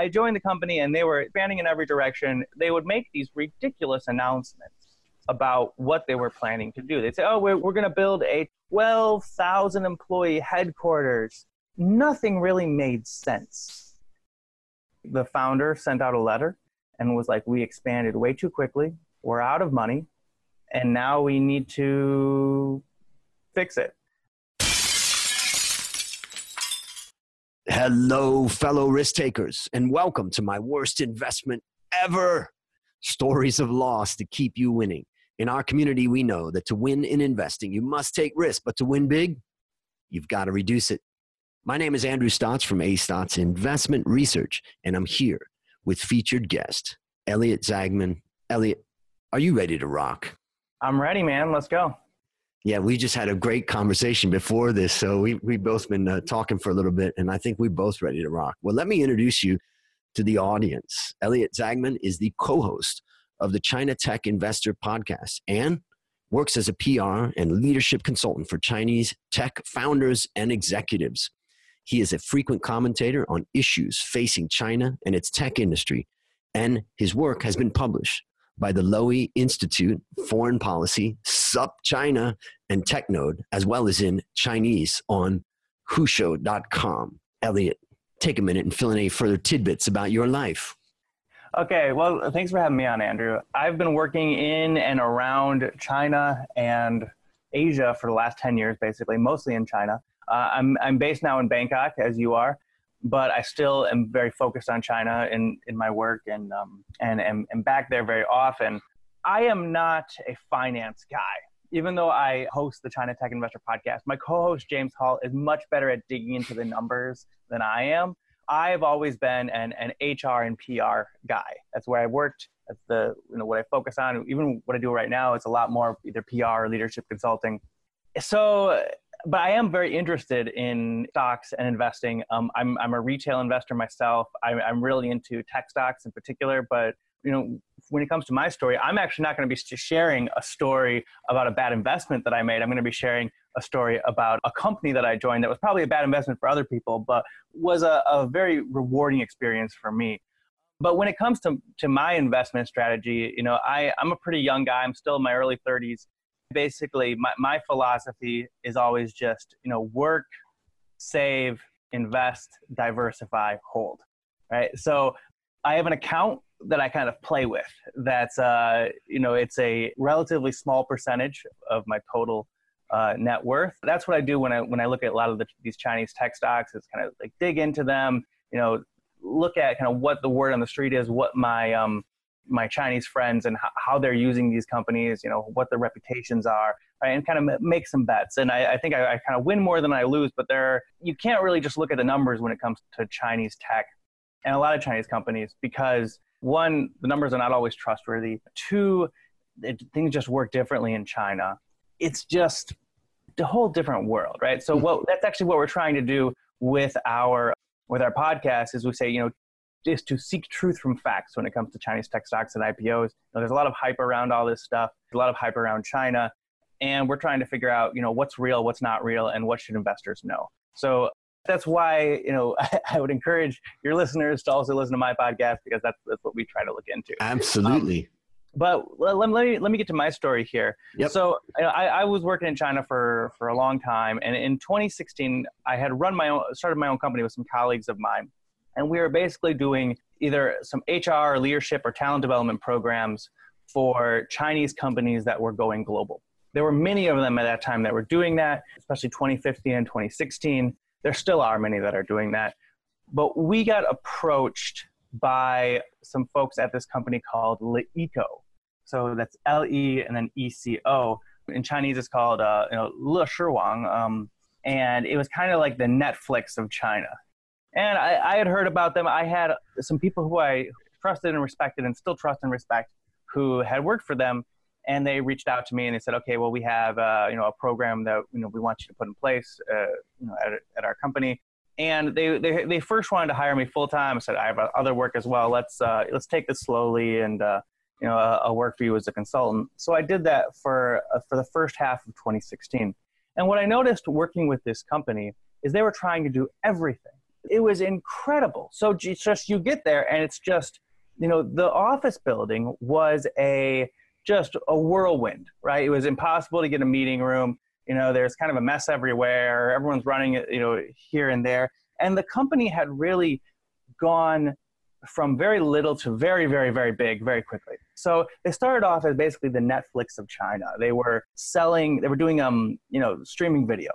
I joined the company and they were expanding in every direction. They would make these ridiculous announcements about what they were planning to do. They'd say, oh, we're, we're going to build a 12,000 employee headquarters. Nothing really made sense. The founder sent out a letter and was like, we expanded way too quickly. We're out of money. And now we need to fix it. Hello, fellow risk takers, and welcome to my worst investment ever stories of loss to keep you winning. In our community, we know that to win in investing, you must take risk, but to win big, you've got to reduce it. My name is Andrew Stotz from A Stotz Investment Research, and I'm here with featured guest Elliot Zaagman. Elliot, are you ready to rock? I'm ready, man. Let's go. Yeah, we just had a great conversation before this. So we, we've both been uh, talking for a little bit, and I think we're both ready to rock. Well, let me introduce you to the audience. Elliot Zaagman is the co host of the China Tech Investor podcast and works as a PR and leadership consultant for Chinese tech founders and executives. He is a frequent commentator on issues facing China and its tech industry, and his work has been published by the Lowy Institute, Foreign Policy, SupChina, and TechNode, as well as in Chinese on Huxiu.com. Elliot, take a minute and fill in any further tidbits about your life. Okay, well, thanks for having me on, Andrew. I've been working in and around China and Asia for the last 10 years, basically, mostly in China. Uh, I'm, I'm based now in Bangkok, as you are but I still am very focused on China in, in my work and, um, and am, am back there very often. I am not a finance guy. Even though I host the China Tech Investor podcast, my co host James Hull is much better at digging into the numbers than I am. I've always been an, an HR and PR guy. That's where I worked. That's the you know what I focus on. Even what I do right now, it's a lot more either PR or leadership consulting. So but I am very interested in stocks and investing. Um, I'm, I'm a retail investor myself. I'm, I'm really into tech stocks in particular, but you know, when it comes to my story, I'm actually not going to be sharing a story about a bad investment that I made. I'm going to be sharing a story about a company that I joined that was probably a bad investment for other people, but was a, a very rewarding experience for me. But when it comes to, to my investment strategy, you know, I, I'm a pretty young guy. I'm still in my early 30s basically my, my philosophy is always just you know work save invest diversify hold right? So i have an account that i kind of play with that's uh, you know it's a relatively small percentage of my total uh, net worth. That's what i do when i when i look at a lot of the, these chinese tech stocks it's kind of like dig into them you know look at kind of what the word on the street is what my um, my Chinese friends and how they're using these companies, you know, what their reputations are, right? and kind of make some bets. And I, I think I, I, kind of win more than I lose, but there you can't really just look at the numbers when it comes to Chinese tech and a lot of Chinese companies because one, the numbers are not always trustworthy. Two, it, things just work differently in China. It's just a whole different world, right? So hmm. what that's actually what we're trying to do with our with our podcast is we say, you know, is to seek truth from facts when it comes to Chinese tech stocks and IPOs. You know, there's a lot of hype around all this stuff, a lot of hype around China, and we're trying to figure out, you know, what's real, what's not real, and what should investors know. So that's why, you know, I would encourage your listeners to also listen to my podcast because that's, that's what we try to look into. Absolutely. Um, but let, let, me let me get to my story here. Yep. So I, I was working in China for for a long time, and in 2016, I had run my own, started my own company with some colleagues of mine, and we were basically doing either some HR leadership or talent development programs for Chinese companies that were going global. There were many of them at that time that were doing that, especially 2015 and 2016. There still are many that are doing that. But we got approached by some folks at this company called LeEco. So that's L E and then E C O. In Chinese, it's called uh, you know, Le Shiwang. Um, and it was kind of like the Netflix of China and I, I had heard about them. I had some people who I trusted and respected and still trust and respect who had worked for them and they reached out to me and they said, okay, well, we have uh, you know a program that you know we want you to put in place uh, you know, at, at our company. And they, they they first wanted to hire me full time. I said, I have other work as well. Let's uh, let's take this slowly and uh, you know I'll work for you as a consultant. So I did that for uh, for the first half of 2016. And what I noticed working with this company is they were trying to do everything it was incredible. So just you get there and it's just, you know, the office building was a just a whirlwind, right? It was impossible to get a meeting room. You know, there's kind of a mess everywhere. Everyone's running, it, you know, here and there. And the company had really gone from very little to very, very, very big very quickly. So they started off as basically the Netflix of China. They were selling, they were doing, um, you know, streaming video.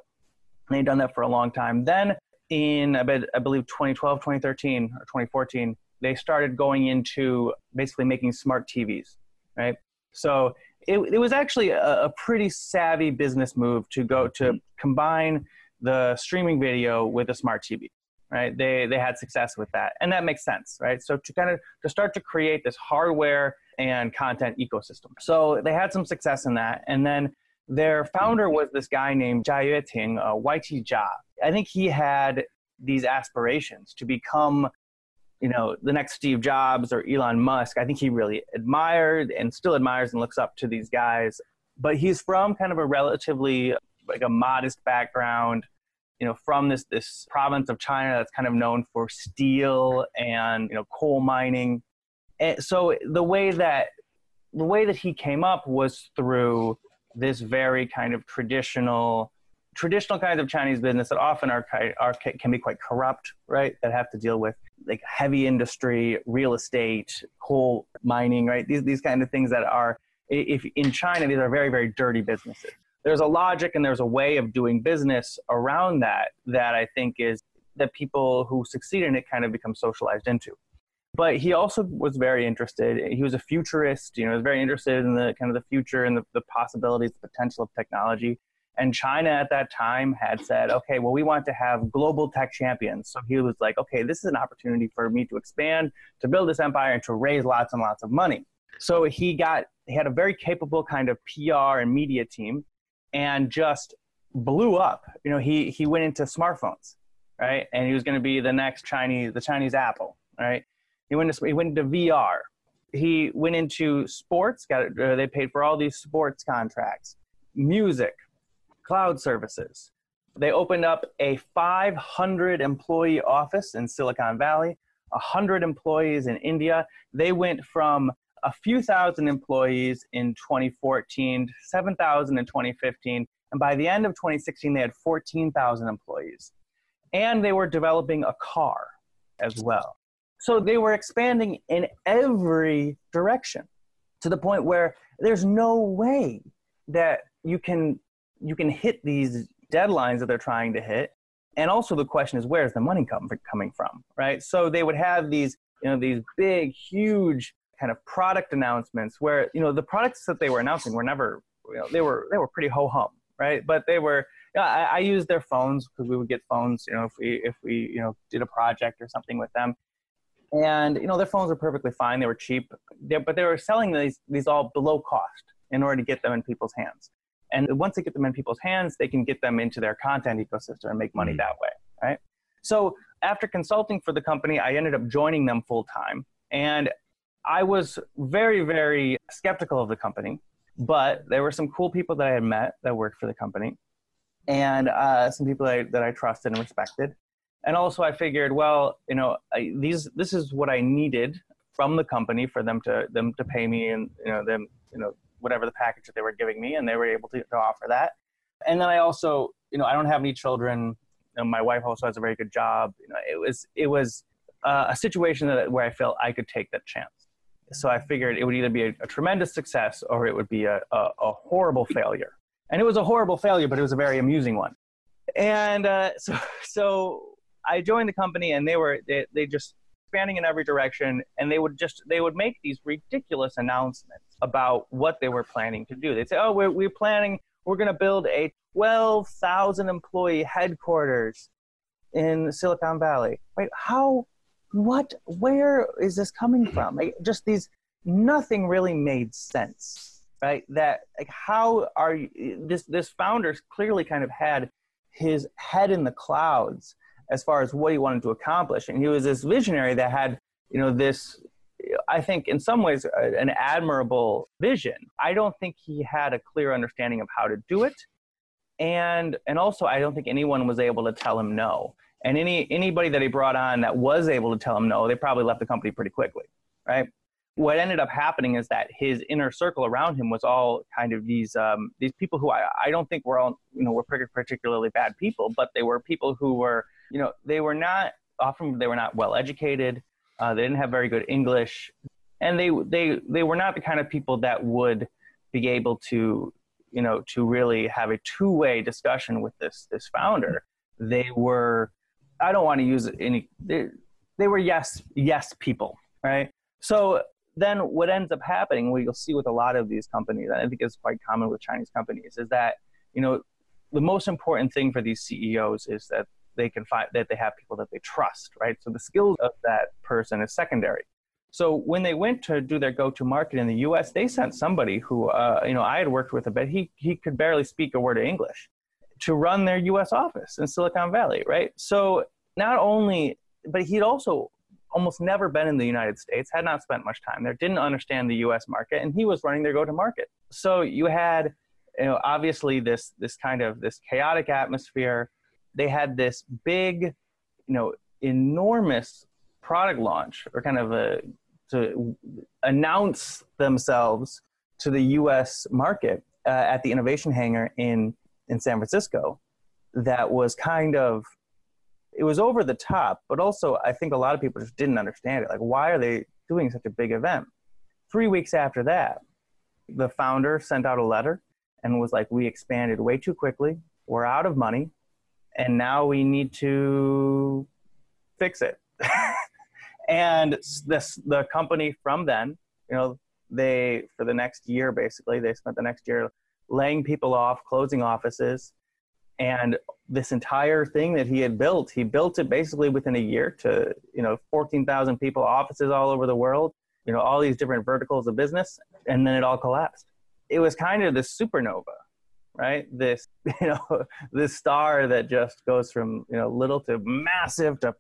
And they'd done that for a long time. Then in, I, bet, I believe, 2012, 2013, or 2014, they started going into basically making smart TVs, right? So it, it was actually a, a pretty savvy business move to go to mm-hmm. combine the streaming video with a smart TV right? They they had success with that and that makes sense right? So to kind of to start to create this hardware and content ecosystem. So they had some success in that and then their founder was this guy named Jia Yueting, uh, YT Jia. I think he had these aspirations to become, you know, the next Steve Jobs or Elon Musk. I think he really admired and still admires and looks up to these guys. But he's from kind of a relatively like a modest background you know, from this this province of China that's kind of known for steel and you know coal mining. And so the way that the way that he came up was through this very kind of traditional traditional kinds of Chinese business that often are, are can be quite corrupt, right? That have to deal with like heavy industry, real estate, coal mining, right? These these kind of things that are if in China these are very very dirty businesses there's a logic and there's a way of doing business around that that I think is that people who succeed in it kind of become socialized into. But he also was very interested. He was a futurist, you know, was very interested in the kind of the future and the, the possibilities, the potential of technology. And China at that time had said, okay, well, we want to have global tech champions. So he was like, okay, this is an opportunity for me to expand, to build this empire, and to raise lots and lots of money. So he got, he had a very capable kind of PR and media team and just blew up. You know, he he went into smartphones, right? And he was going to be the next Chinese, the Chinese Apple, right? He went to he went into VR. He went into sports. Got uh, they paid for all these sports contracts, music, cloud services. They opened up a 500 employee office in Silicon Valley, 100 employees in India. They went from a few thousand employees in 2014, 7,000 in 2015, and by the end of 2016, they had 14,000 employees. And they were developing a car as well. So they were expanding in every direction to the point where there's no way that you can you can hit these deadlines that they're trying to hit. And also the question is where's the money come, coming from right? So they would have these you know these big huge kind of product announcements where you know the products that they were announcing were never you know they were they were pretty ho hum right? But they were know, I, I used their phones because we would get phones you know if we if we you know did a project or something with them and you know their phones were perfectly fine. They were cheap. They, but they were selling these these all below cost in order to get them in people's hands. And once they get them in people's hands they can get them into their content ecosystem and make money mm-hmm. that way right? So after consulting for the company i ended up joining them full time and I was very, very skeptical of the company, but there were some cool people that I had met that worked for the company, and uh, some people that I, that I trusted and respected. And also, I figured, well, you know, I, these this is what I needed from the company for them to them to pay me, and you know, them, you know, whatever the package that they were giving me, and they were able to, to offer that. And then I also, you know, I don't have any children. You know, my wife also has a very good job. You know, it was it was uh, a situation that, where I felt I could take that chance so I figured it would either be a, a tremendous success or it would be a, a, a, horrible failure. And it was a horrible failure, but it was a very amusing one. And uh, so, so I joined the company, and they were they, they just expanding in every direction, and they would just they would make these ridiculous announcements about what they were planning to do. They'd say, "Oh, we're we're planning we're going to build a 12,000 employee headquarters in Silicon Valley." Wait, how what where is this coming from like, just these nothing really made sense right that like how are you this this founder clearly kind of had his head in the clouds as far as what he wanted to accomplish. And he was this visionary that had you know this i think in some ways an admirable vision. I don't think he had a clear understanding of how to do it. And and also i don't think anyone was able to tell him no. And any anybody that he brought on that was able to tell him no, they probably left the company pretty quickly, right? What ended up happening is that his inner circle around him was all kind of these um, these people who I, I don't think were all you know were particularly bad people, but they were people who were you know they were not often they were not well educated, uh, they didn't have very good English, and they they they were not the kind of people that would be able to you know to really have a two way discussion with this this founder. They were I don't want to use any. They, they were yes, yes people, right? So then what ends up happening, what you'll see with a lot of these companies, and I think it's quite common with Chinese companies, is that you know the most important thing for these CEOs is that they can find that they have people that they trust, right? So the skills of that person is secondary. So when they went to do their go-to market in the U.S., they sent somebody who, uh, you know, I had worked with a bit. He he could barely speak a word of English, to run their US office in Silicon Valley, right? So not only, but he'd also almost never been in the United States, had not spent much time there, didn't understand the US market, and he was running their go to market. So you had, you know, obviously this this kind of this chaotic atmosphere. They had this big, you know, enormous product launch or kind of a to announce themselves to the US market uh, at the innovation hangar in in San Francisco that was kind of it was over the top, but also I think a lot of people just didn't understand it. Like, why are they doing such a big event? Three weeks after that, the founder sent out a letter and was like, "We expanded way too quickly. We're out of money, and now we need to fix it." and this the company from then, you know, they for the next year basically they spent the next year laying people off, closing offices. And this entire thing that he had built, he built it basically within a year to, you know, 14,000 people, offices all over the world, you know, all these different verticals of business. And then it all collapsed. It was kind of the supernova, right? This, you know, this star that just goes from, you know, little to massive to,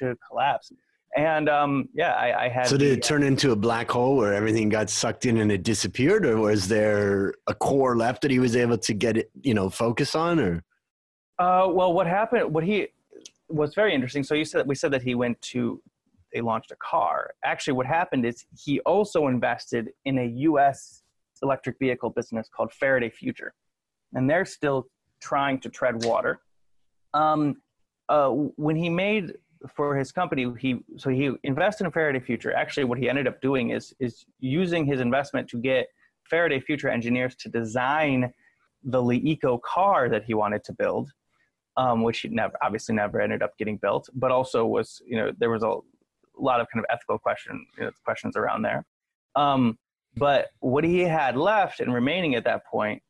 to collapse. And um, yeah, I, I, had. So did the, it turn into a black hole where everything got sucked in and it disappeared, or was there a core left that he was able to get it, you know, focus on, or? Uh, well, what happened? What he was very interesting. So you said we said that he went to, they launched a car. Actually, what happened is he also invested in a U.S. electric vehicle business called Faraday Future, and they're still trying to tread water. Um, uh, when he made for his company, he so he invested in Faraday Future. Actually, what he ended up doing is is using his investment to get Faraday Future engineers to design the LeEco car that he wanted to build, um, which he never obviously never ended up getting built. But also was you know there was a lot of kind of ethical question you know, questions around there. Um, but what he had left and remaining at that point,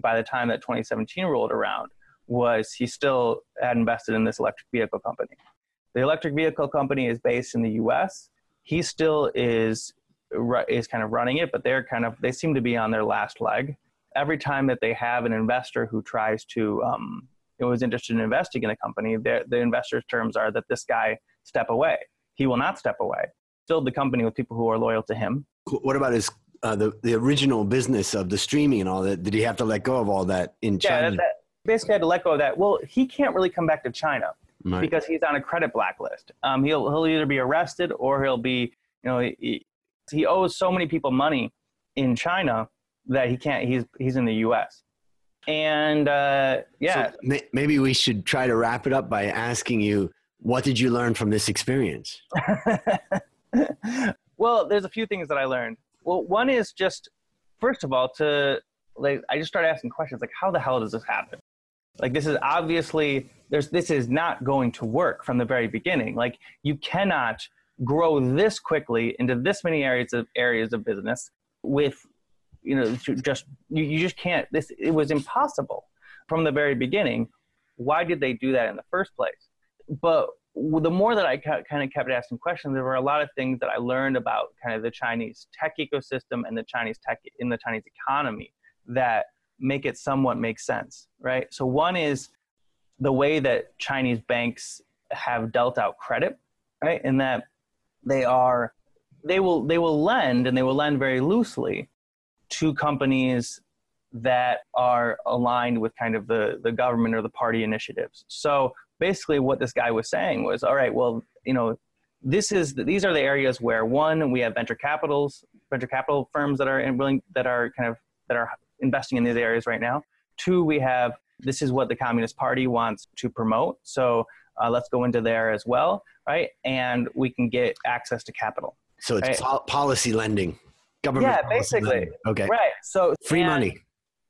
by the time that 2017 rolled around, was he still had invested in this electric vehicle company. The electric vehicle company is based in the U.S. He still is is kind of running it, but they're kind of they seem to be on their last leg. Every time that they have an investor who tries to um, who is interested in investing in a company, the investor's terms are that this guy step away. He will not step away. Filled the company with people who are loyal to him. What about his uh, the the original business of the streaming and all that? Did he have to let go of all that in China? Yeah, that, that basically had to let go of that. Well, he can't really come back to China right. because he's on a credit blacklist. Um, he'll he'll either be arrested or he'll be you know he, he owes so many people money in China that he can't. He's he's in the U.S. And uh, yeah, so maybe we should try to wrap it up by asking you, what did you learn from this experience? well, there's a few things that I learned. Well, one is just first of all to like I just started asking questions like, how the hell does this happen? Like this is obviously there's this is not going to work from the very beginning. Like you cannot grow this quickly into this many areas of areas of business with you know just you, you just can't this it was impossible from the very beginning why did they do that in the first place but the more that i kind of kept asking questions there were a lot of things that i learned about kind of the chinese tech ecosystem and the chinese tech in the chinese economy that make it somewhat make sense, right? So one is the way that Chinese banks have dealt out credit, right? In that they are they will they will lend and they will lend very loosely to companies that are aligned with kind of the, the government or the party initiatives. So basically what this guy was saying was, all right, well, you know, this is these are the areas where one we have venture capitals, venture capital firms that are willing that are kind of that are investing in these areas right now. Two, we have this is what the Communist Party wants to promote. So uh, let's go into there as well, right? And we can get access to capital. So it's right? po- policy lending, government. Yeah, basically. Lending. Okay. Right. So free and, money.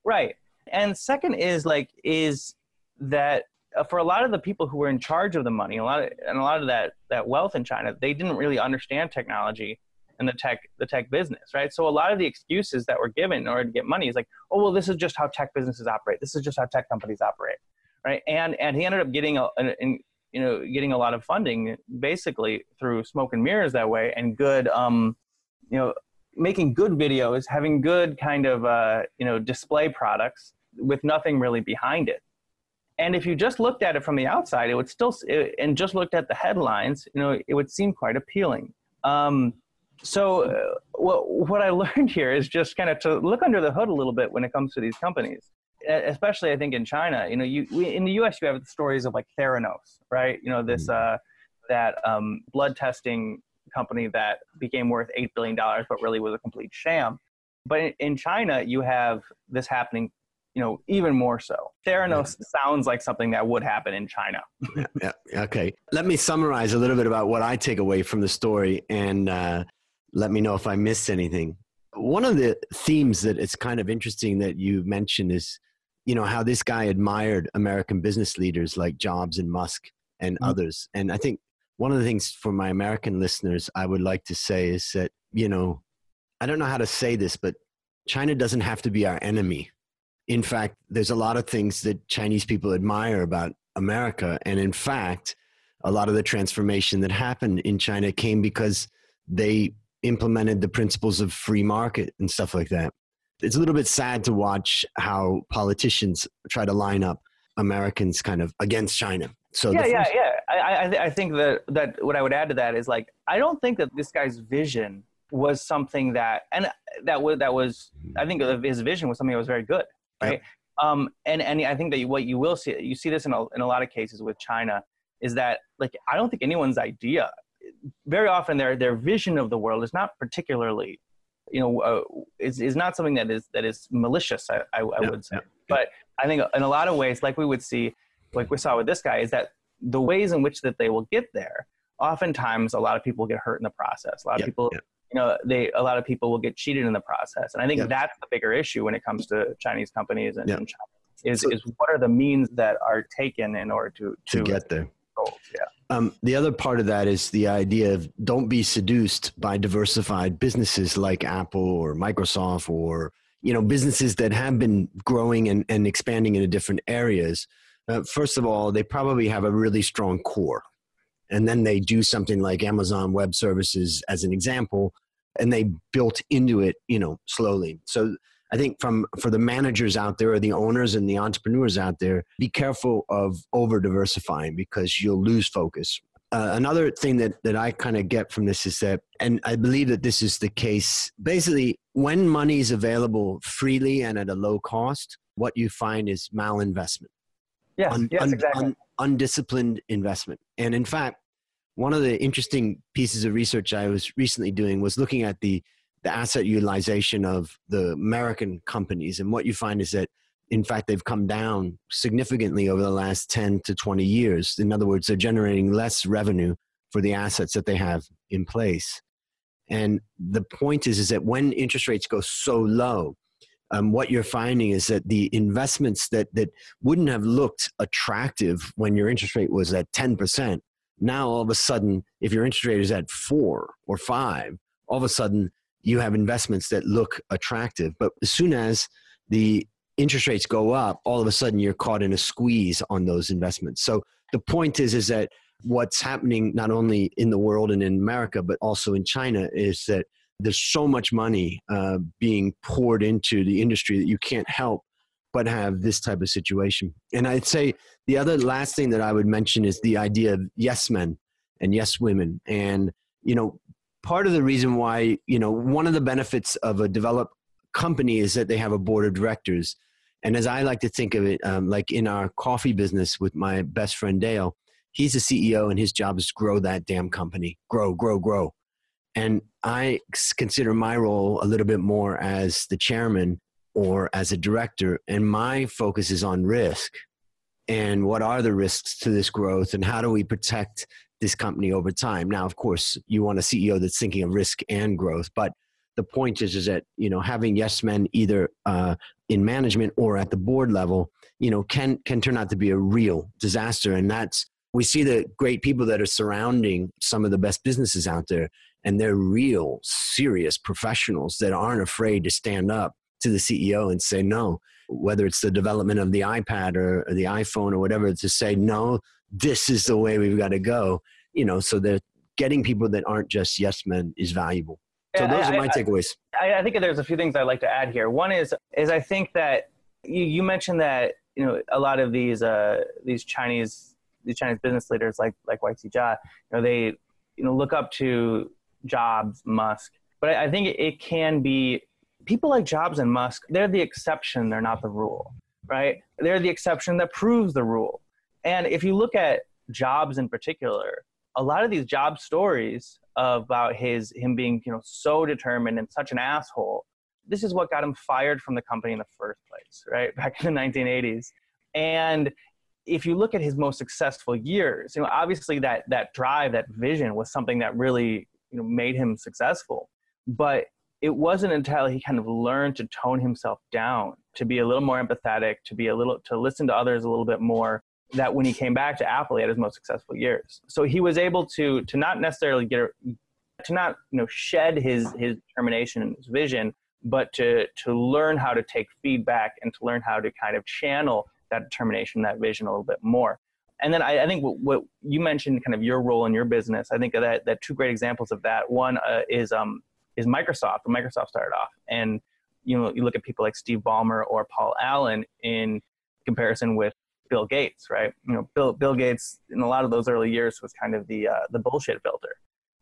Right. And second is like is that for a lot of the people who were in charge of the money, a lot of, and a lot of that that wealth in China, they didn't really understand technology and the tech the tech business, right? So a lot of the excuses that were given in order to get money is like, oh well, this is just how tech businesses operate. This is just how tech companies operate, right? And and he ended up getting a, an, an you know getting a lot of funding basically through smoke and mirrors that way and good um you know making good videos having good kind of uh you know display products with nothing really behind it and if you just looked at it from the outside it would still it, and just looked at the headlines you know it would seem quite appealing um so uh, what, what i learned here is just kind of to look under the hood a little bit when it comes to these companies especially I think in China, you know, you we, in the U.S. you have the stories of like Theranos, right? You know, this mm. uh, that um, blood testing company that became worth eight billion dollars, but really was a complete sham. But in, in, China, you have this happening, you know, even more so. Theranos sounds like something that would happen in China. yeah, yeah, Okay, let me summarize a little bit about what I take away from the story, and uh, let me know if I missed anything. One of the themes that it's kind of interesting that you mentioned is you know how this guy admired American business leaders like Jobs and Musk and mm-hmm. others. And I think one of the things for my American listeners I would like to say is that you know I don't know how to say this, but China doesn't have to be our enemy. In fact, there's a lot of things that Chinese people admire about America, and in fact, a lot of the transformation that happened in China came because they implemented the principles of free market and stuff like that it's a little bit sad to watch how politicians try to line up Americans kind of against China. So yeah, yeah, yeah. I, I, I think that that what I would add to that is like I don't think that this guy's vision was something that and that was that was I think his vision was something that was very good, right? Yep. Um, and and I think that what you will see you see this in a, in a lot of cases with China is that like I don't think anyone's idea very often their their vision of the world is not particularly you know uh, is, is not something that is that is malicious i, I, I would say but i think in a lot of ways like we would see like we saw with this guy is that the ways in which that they will get there oftentimes a lot of people get hurt in the process a lot of people you know they a lot of people will get cheated in the process. And i think that's the bigger issue when it comes to chinese companies and, and China, is, so, is what are the means that are taken in order to to, to get there. goals yeah. Um, the other part of that is the idea of don't be seduced by diversified businesses like Apple or Microsoft or you know businesses that have been growing and, and expanding into different areas. Uh, first of all, they probably have a really strong core, and then they do something like Amazon Web Services as an example, and they built into it, you know, slowly. So I think from for the managers out there or the owners and the entrepreneurs out there, be careful of over diversifying because you'll lose focus. Uh, another thing that, that I kind of get from this is that, and I believe that this is the case, basically, when money is available freely and at a low cost, what you find is malinvestment. Yes, un, yes, un, exactly. Un, undisciplined investment. And in fact, one of the interesting pieces of research I was recently doing was looking at the the asset utilization of the American companies. And what you find is that, in fact, they've come down significantly over the last 10 to 20 years. In other words, they're generating less revenue for the assets that they have in place. And the point is, is that when interest rates go so low, um, what you're finding is that the investments that, that wouldn't have looked attractive when your interest rate was at 10%, now all of a sudden, if your interest rate is at four or five, all of a sudden you have investments that look attractive. But as soon as the interest rates go up, all of a sudden you're caught in a squeeze on those investments. So the point is, is that what's happening not only in the world and in America, but also in China is that there's so much money uh, being poured into the industry that you can't help but have this type of situation. And I'd say the other last thing that I would mention is the idea of yes men and yes women. And, you know, part of the reason why you know one of the benefits of a developed company is that they have a board of directors and as i like to think of it um, like in our coffee business with my best friend dale he's a CEO and his job is to grow that damn company, grow, grow, grow. And I consider my role a little bit more as the chairman or as a director, and my focus is on risk and what are the risks to this growth and how do we protect this company over time. Now, of course, you want a CEO that's thinking of risk and growth, but the point is is that you know having yes men either uh, in management or at the board level, you know, can can turn out to be a real disaster, and that's we see the great people that are surrounding some of the best businesses out there and they're real serious professionals that aren't afraid to stand up to the ceo and say no whether it's the development of the ipad or, or the iphone or whatever to say no this is the way we've got to go you know so that getting people that aren't just yes men is valuable. So those I, are my I, takeaways. I, I think there's a few things i'd like to add here. One is is i think that you, you mentioned that you know a lot of these uh, these chinese these chinese business leaders like like YT Jia, you know they you know look up to Jobs, Musk. But I, I think it can be people like Jobs and Musk, they're the exception, they're not the rule, right? They're the exception that proves the rule. And if you look at Jobs in particular, a lot of these job stories about his him being you know so determined and such an asshole this is what got him fired from the company in the first place right back in the 1980s and if you look at his most successful years you know obviously that that drive that vision was something that really you know made him successful but it wasn't until he kind of learned to tone himself down to be a little more empathetic to be a little to listen to others a little bit more that when he came back to apple he had his most successful years so he was able to to not necessarily get to not you know shed his his determination and his vision but to to learn how to take feedback and to learn how to kind of channel that determination that vision a little bit more and then I, I think what, what, you mentioned, kind of your role in your business. I think that that two great examples of that. One uh, is um, is Microsoft. Microsoft started off, and you know you look at people like Steve Ballmer or Paul Allen in comparison with Bill Gates, right? You know, Bill Bill Gates in a lot of those early years was kind of the uh, the bullshit filter.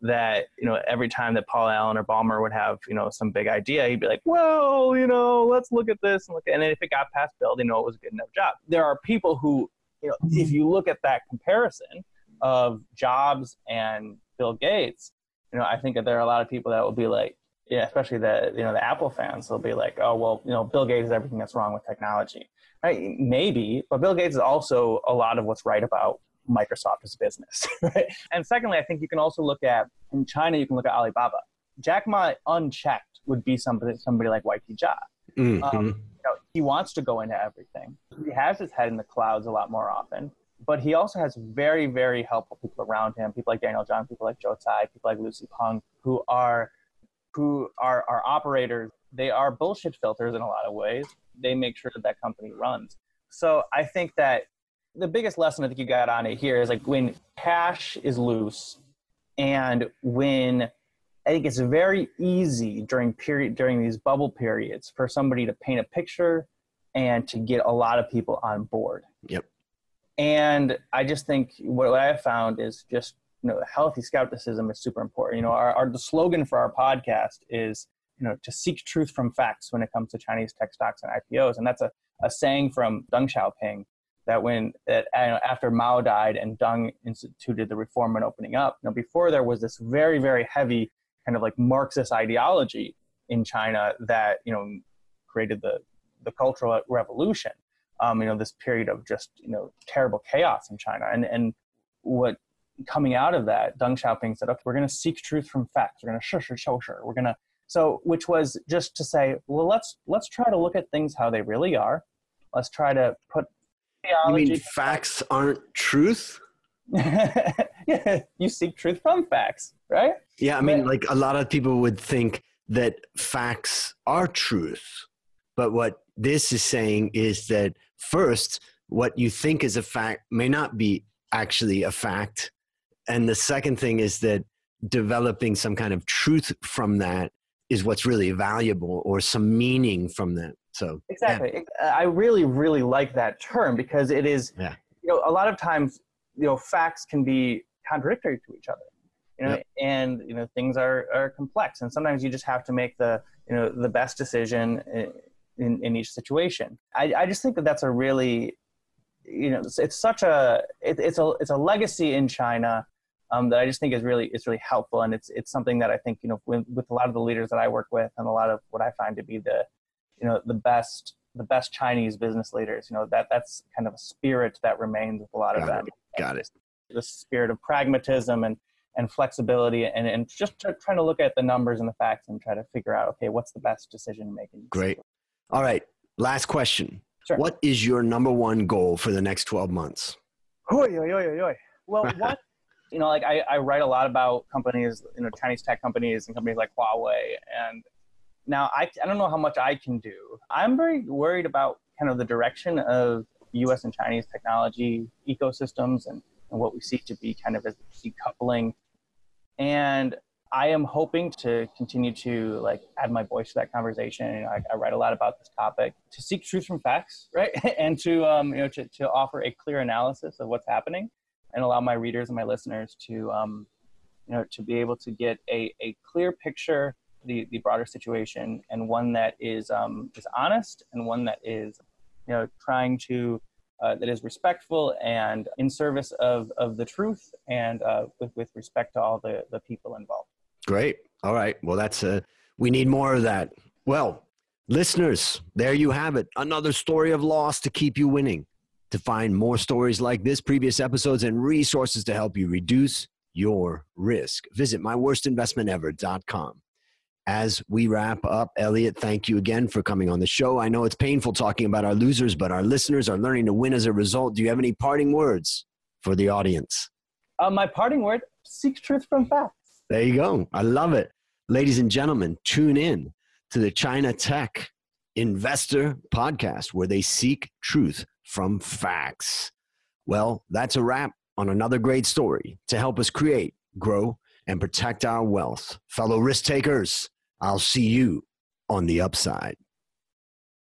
That you know, every time that Paul Allen or Ballmer would have you know some big idea, he'd be like, "Well, you know, let's look at this and look." At, and if it got past Bill, they know it was a good enough job. There are people who you know, if you look at that comparison of Jobs and Bill Gates, you know, I think that there are a lot of people that will be like, yeah, especially the you know the Apple fans, they'll be like, oh well, you know, Bill Gates is everything that's wrong with technology. Right? Maybe, but Bill Gates is also a lot of what's right about Microsoft as a business. Right? And secondly, I think you can also look at in China, you can look at Alibaba. Jack Ma unchecked would be somebody somebody like YT Jia. Mm-hmm. Um, know, he wants to go into everything. He has his head in the clouds a lot more often, but he also has very, very helpful people around him. People like Daniel Zhang, people like Joe Tsai, people like Lucy Peng, who are who are, are operators. They are bullshit filters in a lot of ways. They make sure that that company runs. So I think that the biggest lesson I think you got on it here is like when cash is loose and when I think it's very easy during period during these bubble periods for somebody to paint a picture and to get a lot of people on board. Yep. And I just think what, I have found is just you know healthy skepticism is super important. You know, our, our the slogan for our podcast is you know to seek truth from facts when it comes to Chinese tech stocks and IPOs, and that's a, a saying from Deng Xiaoping that when that you know, after Mao died and Deng instituted the reform and opening up, you know, before there was this very very heavy kind of like Marxist ideology in China that you know created the the cultural revolution. Um, you know, this period of just you know terrible chaos in China, and and what coming out of that, Deng Xiaoping said, "Okay, we're going to seek truth from facts. We're going to shush sure. We're going to." So, which was just to say, well, let's let's try to look at things how they really are. Let's try to put theology. You mean facts aren't truth? yeah, you seek truth from facts, right? Yeah, I mean, like a lot of people would think that facts are truth. But what this is saying is that first, what you think is a fact may not be actually a fact. And the second thing is that developing some kind of truth from that is what's really valuable or some meaning from that. So, exactly. Yeah. I really, really like that term because it is, yeah. you know, a lot of times, you know, facts can be contradictory to each other you know, yep. and you know things are are complex, and sometimes you just have to make the you know the best decision eh, in, in each situation. I, I just think that that's a really you know, it's, it's such a it, it's a it's a legacy in China um, that I just think is really is really helpful, and it's it's something that I think you know with, with a lot of the leaders that I work with, and a lot of what I find to be the you know the best the best Chinese business leaders. You know that that's kind of a spirit that remains with a lot Got of them. It. Got it. The spirit of pragmatism and and flexibility and, and just trying to look at the numbers and the facts and try to figure out okay what's the best decision making great all right last question sure. what is your number one goal for the next 12 months oy, oy, oy, oy. well what you know like I, I write a lot about companies you know chinese tech companies and companies like huawei and now I, I don't know how much i can do i'm very worried about kind of the direction of us and chinese technology ecosystems and and what we seek to be kind of as decoupling. And I am hoping to continue to like add my voice to that conversation. You know, I, I, write a lot about this topic to seek truth from facts, right? and to um, you know to, to offer a clear analysis of what's happening, and allow my readers and my listeners to um, you know to be able to get a, a clear picture the the broader situation and one that is um, is honest and one that is you know trying to uh, that is respectful and in service of, of the truth and uh, with, with respect to all the, the people involved. Great. All right. Well, that's a, we need more of that. Well, listeners, there you have it. Another story of loss to keep you winning. To find more stories like this, previous episodes, and resources to help you reduce your risk, visit myworstinvestmentever.com as we wrap up, Elliot, thank you again for coming on the show. I know it's painful talking about our losers, but our listeners are learning to win as a result. Do you have any parting words for the audience? Uh, my parting word seek truth from facts. There you go. I love it. Ladies and gentlemen, tune in to the China Tech Investor Podcast where they seek truth from facts. Well, that's a wrap on another great story to help us create, grow, and protect our wealth. Fellow risk takers, I'll see you on the upside.